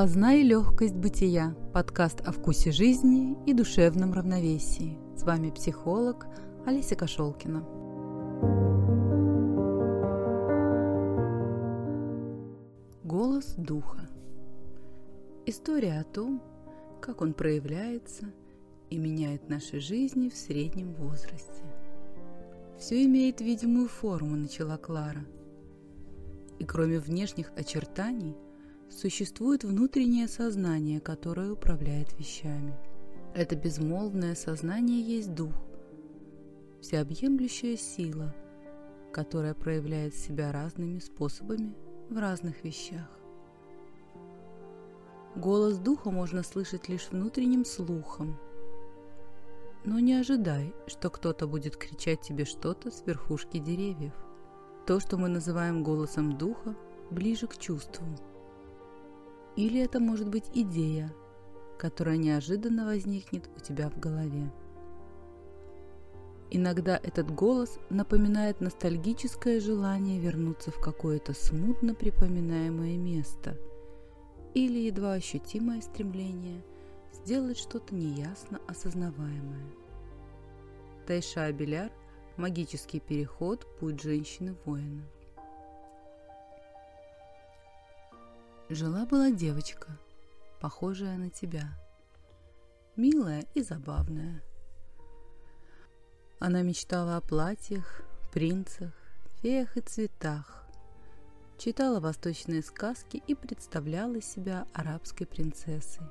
Познай легкость бытия. Подкаст о вкусе жизни и душевном равновесии. С вами психолог Олеся Кошелкина. Голос духа. История о том, как он проявляется и меняет наши жизни в среднем возрасте. Все имеет видимую форму, начала Клара. И кроме внешних очертаний, существует внутреннее сознание, которое управляет вещами. Это безмолвное сознание есть дух, всеобъемлющая сила, которая проявляет себя разными способами в разных вещах. Голос духа можно слышать лишь внутренним слухом. Но не ожидай, что кто-то будет кричать тебе что-то с верхушки деревьев. То, что мы называем голосом духа, ближе к чувству. Или это может быть идея, которая неожиданно возникнет у тебя в голове. Иногда этот голос напоминает ностальгическое желание вернуться в какое-то смутно припоминаемое место – или едва ощутимое стремление сделать что-то неясно осознаваемое. Тайша Абеляр «Магический переход. Путь женщины-воина». Жила-была девочка, похожая на тебя, милая и забавная. Она мечтала о платьях, принцах, феях и цветах, читала восточные сказки и представляла себя арабской принцессой.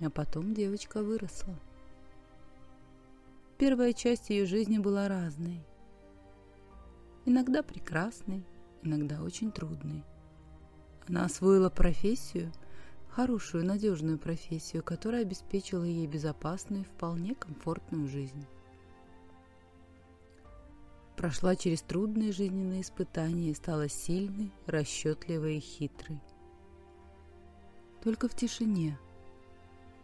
А потом девочка выросла. Первая часть ее жизни была разной. Иногда прекрасной, иногда очень трудной. Она освоила профессию, хорошую, надежную профессию, которая обеспечила ей безопасную и вполне комфортную жизнь прошла через трудные жизненные испытания и стала сильной, расчетливой и хитрой. Только в тишине,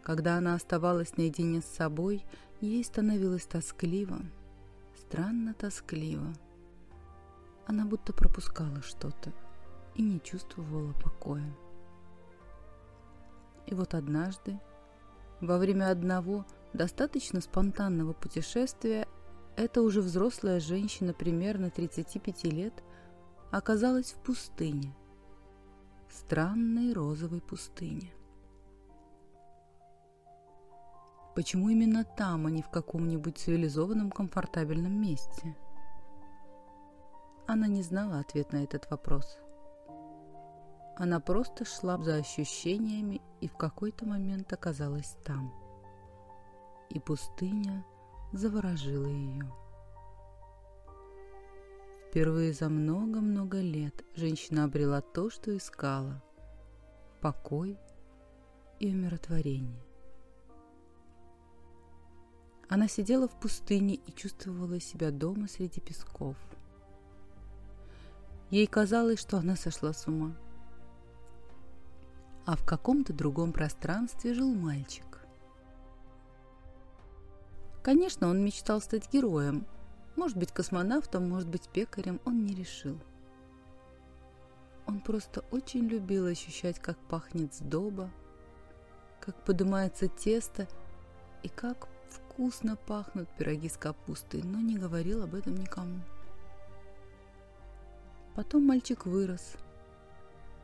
когда она оставалась наедине с собой, ей становилось тоскливо, странно тоскливо. Она будто пропускала что-то и не чувствовала покоя. И вот однажды, во время одного достаточно спонтанного путешествия, эта уже взрослая женщина примерно 35 лет оказалась в пустыне. Странной розовой пустыне. Почему именно там, а не в каком-нибудь цивилизованном комфортабельном месте? Она не знала ответ на этот вопрос. Она просто шла за ощущениями и в какой-то момент оказалась там. И пустыня – заворожила ее. Впервые за много-много лет женщина обрела то, что искала – покой и умиротворение. Она сидела в пустыне и чувствовала себя дома среди песков. Ей казалось, что она сошла с ума. А в каком-то другом пространстве жил мальчик. Конечно, он мечтал стать героем. Может быть, космонавтом, может быть, пекарем, он не решил. Он просто очень любил ощущать, как пахнет сдоба, как поднимается тесто и как вкусно пахнут пироги с капустой, но не говорил об этом никому. Потом мальчик вырос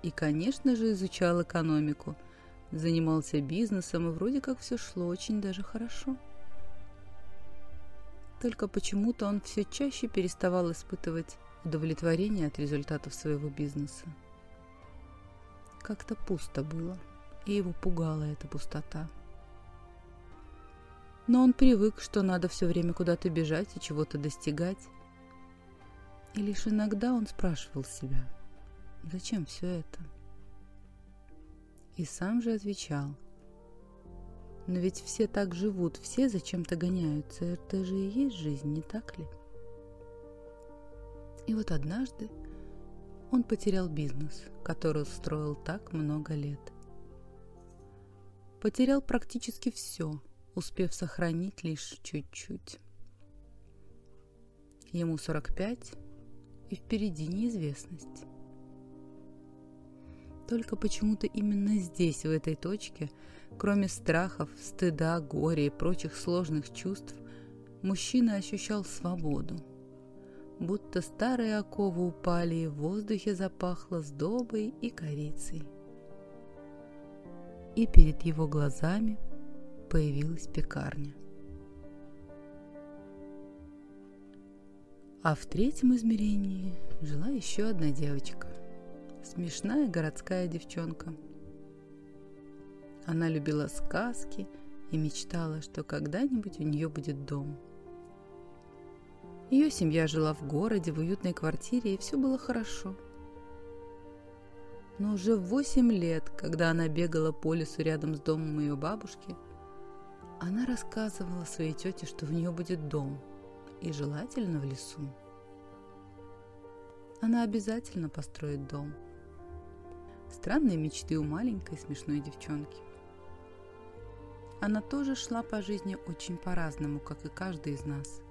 и, конечно же, изучал экономику, занимался бизнесом, и вроде как все шло очень даже хорошо. Только почему-то он все чаще переставал испытывать удовлетворение от результатов своего бизнеса. Как-то пусто было, и его пугала эта пустота. Но он привык, что надо все время куда-то бежать и чего-то достигать. И лишь иногда он спрашивал себя, зачем все это? И сам же отвечал – но ведь все так живут, все зачем-то гоняются. Это же и есть жизнь, не так ли? И вот однажды он потерял бизнес, который строил так много лет. Потерял практически все, успев сохранить лишь чуть-чуть. Ему 45, и впереди неизвестность. Только почему-то именно здесь, в этой точке, кроме страхов, стыда, горя и прочих сложных чувств, мужчина ощущал свободу. Будто старые оковы упали, и в воздухе запахло сдобой и корицей. И перед его глазами появилась пекарня. А в третьем измерении жила еще одна девочка. Смешная городская девчонка. Она любила сказки и мечтала, что когда-нибудь у нее будет дом. Ее семья жила в городе, в уютной квартире, и все было хорошо. Но уже в восемь лет, когда она бегала по лесу рядом с домом ее бабушки, она рассказывала своей тете, что у нее будет дом – и желательно в лесу. Она обязательно построит дом. Странные мечты у маленькой смешной девчонки. Она тоже шла по жизни очень по-разному, как и каждый из нас.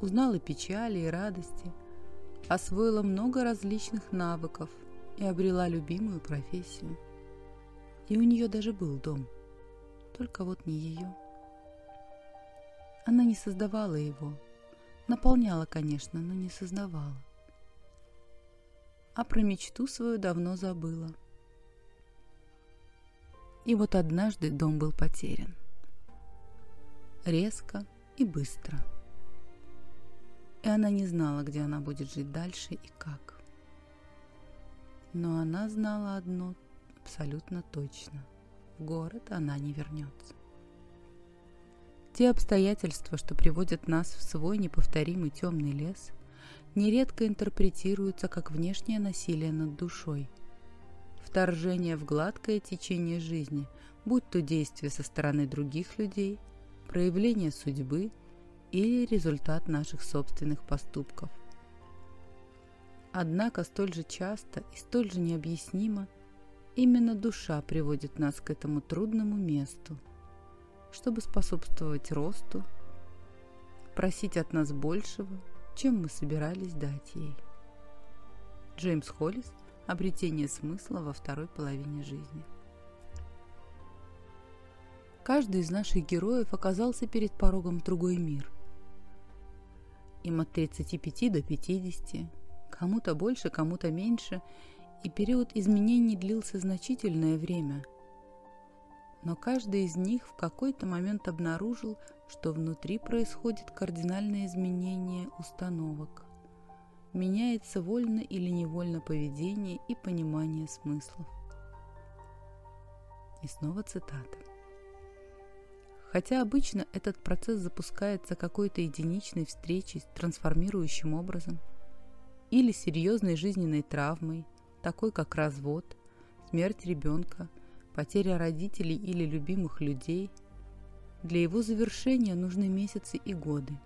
Узнала печали и радости, освоила много различных навыков и обрела любимую профессию. И у нее даже был дом, только вот не ее. Она не создавала его. Наполняла, конечно, но не создавала. А про мечту свою давно забыла. И вот однажды дом был потерян. Резко и быстро. И она не знала, где она будет жить дальше и как. Но она знала одно абсолютно точно. В город она не вернется. Те обстоятельства, что приводят нас в свой неповторимый темный лес, нередко интерпретируются как внешнее насилие над душой. Вторжение в гладкое течение жизни, будь то действие со стороны других людей, проявление судьбы или результат наших собственных поступков. Однако столь же часто и столь же необъяснимо именно душа приводит нас к этому трудному месту – чтобы способствовать росту, просить от нас большего, чем мы собирались дать ей. Джеймс Холлис «Обретение смысла во второй половине жизни». Каждый из наших героев оказался перед порогом другой мир. Им от 35 до 50, кому-то больше, кому-то меньше, и период изменений длился значительное время – но каждый из них в какой-то момент обнаружил, что внутри происходит кардинальное изменение установок. Меняется вольно или невольно поведение и понимание смыслов. И снова цитата. Хотя обычно этот процесс запускается какой-то единичной встречей с трансформирующим образом или серьезной жизненной травмой, такой как развод, смерть ребенка – потеря родителей или любимых людей, для его завершения нужны месяцы и годы.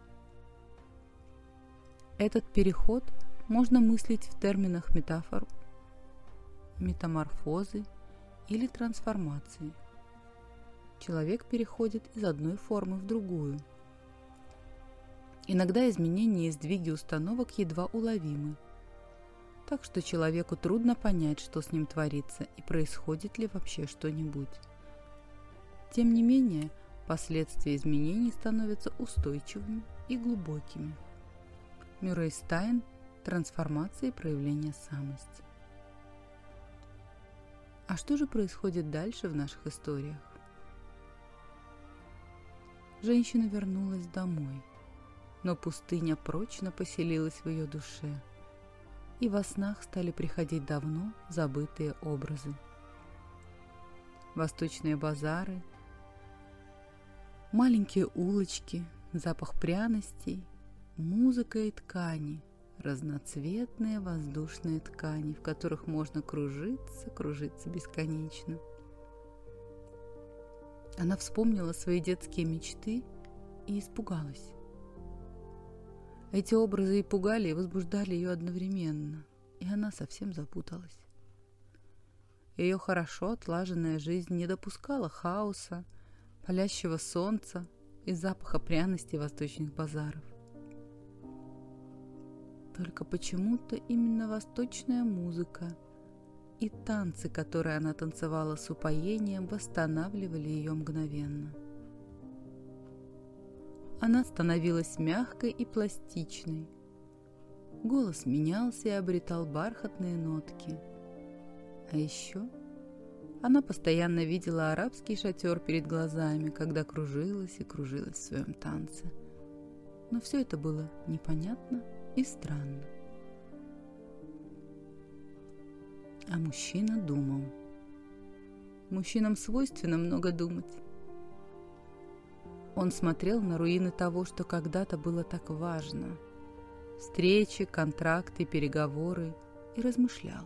Этот переход можно мыслить в терминах метафор, метаморфозы или трансформации. Человек переходит из одной формы в другую. Иногда изменения и сдвиги установок едва уловимы – так что человеку трудно понять, что с ним творится и происходит ли вообще что-нибудь. Тем не менее, последствия изменений становятся устойчивыми и глубокими. Мюррей Стайн «Трансформация и проявление самости». А что же происходит дальше в наших историях? Женщина вернулась домой, но пустыня прочно поселилась в ее душе – и во снах стали приходить давно забытые образы. Восточные базары, маленькие улочки, запах пряностей, музыка и ткани, разноцветные воздушные ткани, в которых можно кружиться, кружиться бесконечно. Она вспомнила свои детские мечты и испугалась. Эти образы и пугали, и возбуждали ее одновременно, и она совсем запуталась. Ее хорошо отлаженная жизнь не допускала хаоса, палящего солнца и запаха пряностей восточных базаров. Только почему-то именно восточная музыка и танцы, которые она танцевала с упоением, восстанавливали ее мгновенно. Она становилась мягкой и пластичной. Голос менялся и обретал бархатные нотки. А еще она постоянно видела арабский шатер перед глазами, когда кружилась и кружилась в своем танце. Но все это было непонятно и странно. А мужчина думал. Мужчинам свойственно много думать. Он смотрел на руины того, что когда-то было так важно. Встречи, контракты, переговоры и размышлял.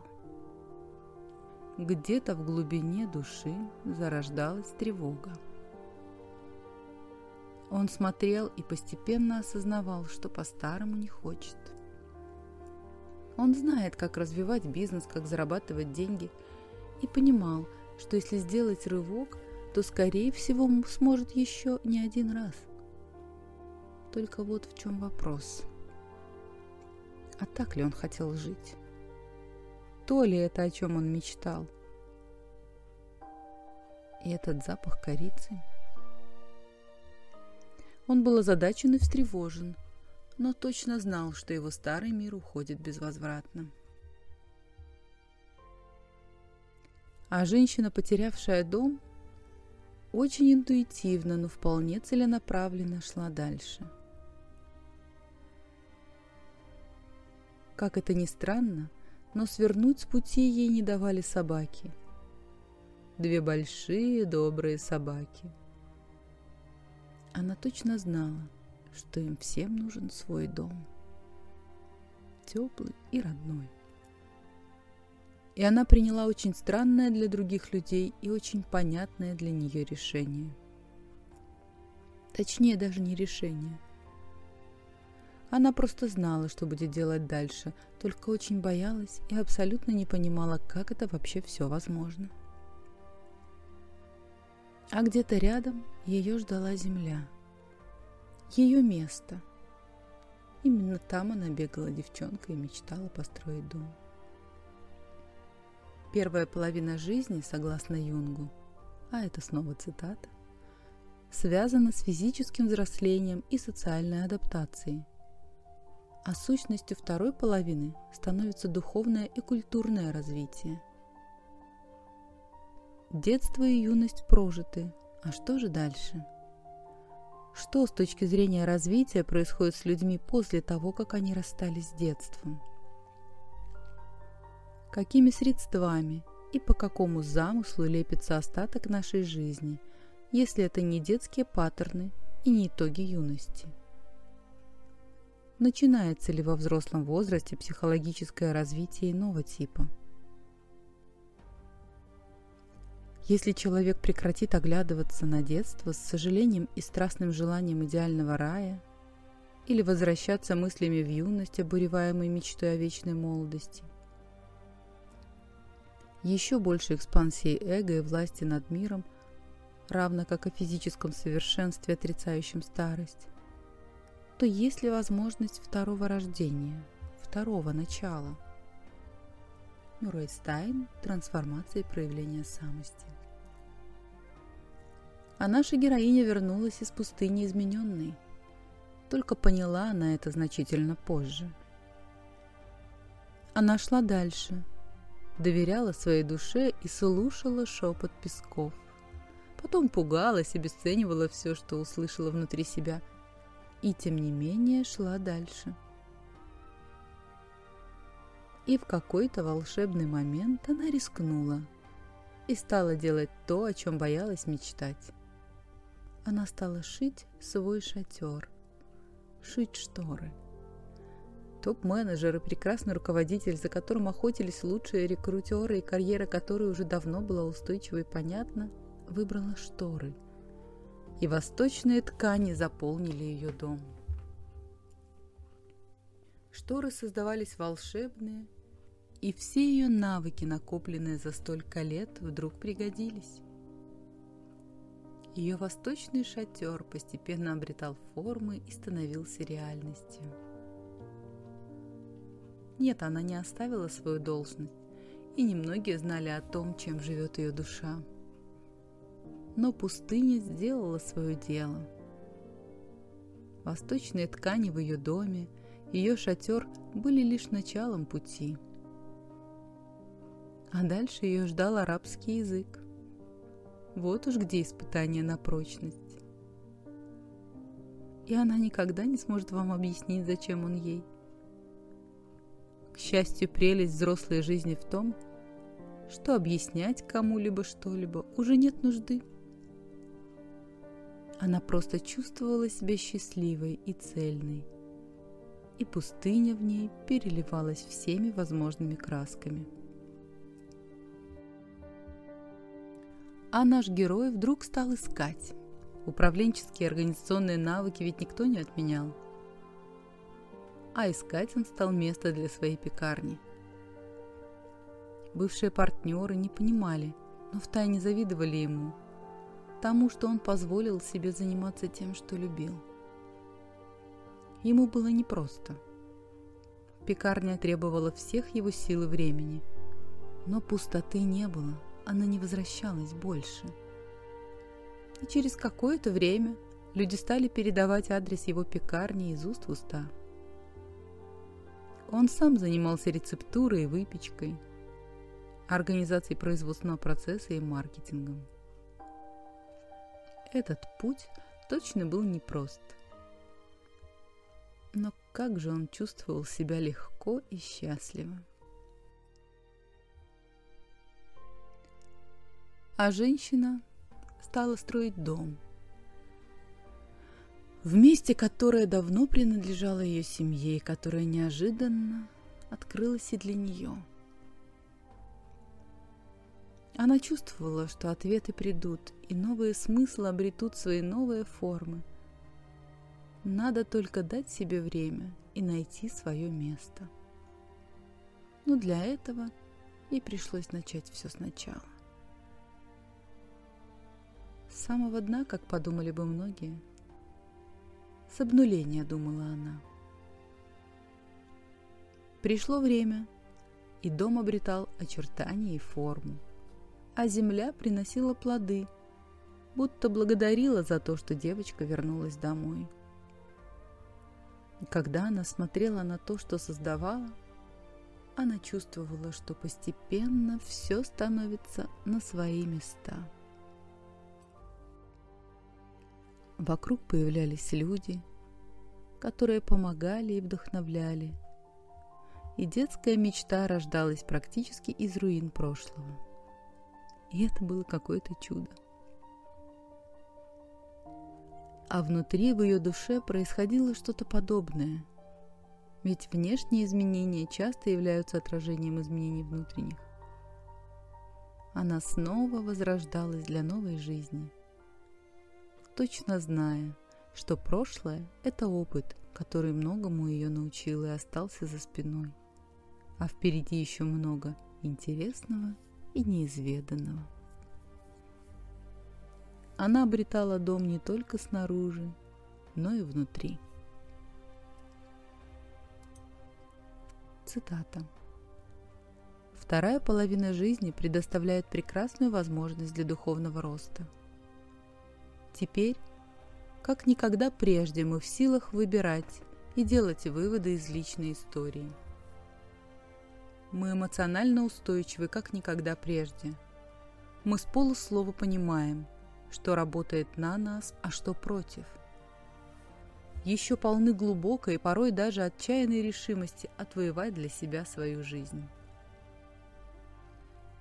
Где-то в глубине души зарождалась тревога. Он смотрел и постепенно осознавал, что по-старому не хочет. Он знает, как развивать бизнес, как зарабатывать деньги, и понимал, что если сделать рывок, то, скорее всего, сможет еще не один раз. Только вот в чем вопрос. А так ли он хотел жить? То ли это, о чем он мечтал? И этот запах корицы. Он был озадачен и встревожен – но точно знал, что его старый мир уходит безвозвратно. А женщина, потерявшая дом, очень интуитивно, но вполне целенаправленно шла дальше. Как это ни странно, но свернуть с пути ей не давали собаки. Две большие добрые собаки. Она точно знала – что им всем нужен свой дом. Теплый и родной. И она приняла очень странное для других людей и очень понятное для нее решение. Точнее, даже не решение. Она просто знала, что будет делать дальше, только очень боялась и абсолютно не понимала, как это вообще все возможно. А где-то рядом ее ждала земля – ее место. Именно там она бегала девчонкой и мечтала построить дом. Первая половина жизни, согласно Юнгу, а это снова цитата, связана с физическим взрослением и социальной адаптацией. А сущностью второй половины становится духовное и культурное развитие. Детство и юность прожиты, а что же дальше – что с точки зрения развития происходит с людьми после того, как они расстались с детством? Какими средствами и по какому замыслу лепится остаток нашей жизни, если это не детские паттерны и не итоги юности? Начинается ли во взрослом возрасте психологическое развитие иного типа – Если человек прекратит оглядываться на детство с сожалением и страстным желанием идеального рая, или возвращаться мыслями в юность, обуреваемой мечтой о вечной молодости, еще больше экспансии эго и власти над миром, равно как и физическом совершенстве, отрицающем старость, то есть ли возможность второго рождения, второго начала? Мюррей Стайн «Трансформация и проявление самости» а наша героиня вернулась из пустыни измененной. Только поняла она это значительно позже. Она шла дальше, доверяла своей душе и слушала шепот песков. Потом пугалась, обесценивала все, что услышала внутри себя, и тем не менее шла дальше. И в какой-то волшебный момент она рискнула и стала делать то, о чем боялась мечтать она стала шить свой шатер, шить шторы. Топ-менеджер и прекрасный руководитель, за которым охотились лучшие рекрутеры и карьера которой уже давно была устойчива и понятна, выбрала шторы. И восточные ткани заполнили ее дом. Шторы создавались волшебные, и все ее навыки, накопленные за столько лет, вдруг пригодились. Ее восточный шатер постепенно обретал формы и становился реальностью. Нет, она не оставила свою должность и немногие знали о том, чем живет ее душа. Но пустыня сделала свое дело. Восточные ткани в ее доме, ее шатер были лишь началом пути. А дальше ее ждал арабский язык. Вот уж где испытание на прочность. И она никогда не сможет вам объяснить, зачем он ей. Счастью, прелесть взрослой жизни в том, что объяснять кому-либо что-либо уже нет нужды. Она просто чувствовала себя счастливой и цельной, и пустыня в ней переливалась всеми возможными красками. А наш герой вдруг стал искать. Управленческие организационные навыки ведь никто не отменял. А искать он стал место для своей пекарни. Бывшие партнеры не понимали, но втайне завидовали ему, тому, что он позволил себе заниматься тем, что любил. Ему было непросто. Пекарня требовала всех его сил и времени, но пустоты не было, она не возвращалась больше. И через какое-то время люди стали передавать адрес его пекарни из уст в уста. Он сам занимался рецептурой и выпечкой, организацией производственного процесса и маркетингом. Этот путь точно был непрост. Но как же он чувствовал себя легко и счастливо. А женщина стала строить дом. В месте, которое давно принадлежало ее семье и которое неожиданно открылось и для нее – она чувствовала, что ответы придут, и новые смыслы обретут свои новые формы. Надо только дать себе время и найти свое место. Но для этого ей пришлось начать все сначала. С самого дна, как подумали бы многие. С обнуления, думала она. Пришло время, и дом обретал очертания и форму а земля приносила плоды, будто благодарила за то, что девочка вернулась домой. И когда она смотрела на то, что создавала, она чувствовала, что постепенно все становится на свои места. Вокруг появлялись люди, которые помогали и вдохновляли, и детская мечта рождалась практически из руин прошлого. И это было какое-то чудо. А внутри в ее душе происходило что-то подобное. Ведь внешние изменения часто являются отражением изменений внутренних. Она снова возрождалась для новой жизни, точно зная, что прошлое – это опыт, который многому ее научил и остался за спиной. А впереди еще много интересного и неизведанного. Она обретала дом не только снаружи, но и внутри. Цитата. Вторая половина жизни предоставляет прекрасную возможность для духовного роста. Теперь, как никогда прежде, мы в силах выбирать и делать выводы из личной истории – мы эмоционально устойчивы, как никогда прежде. Мы с полуслова понимаем, что работает на нас, а что против. Еще полны глубокой и порой даже отчаянной решимости отвоевать для себя свою жизнь.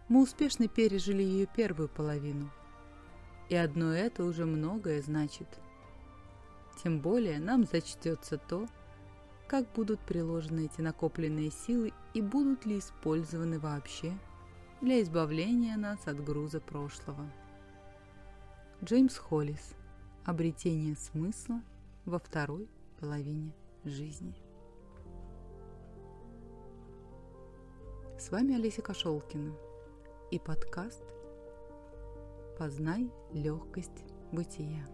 Мы успешно пережили ее первую половину. И одно это уже многое значит. Тем более нам зачтется то, как будут приложены эти накопленные силы и будут ли использованы вообще для избавления нас от груза прошлого. Джеймс Холлис. Обретение смысла во второй половине жизни. С вами Олеся Кошелкина и подкаст «Познай легкость бытия».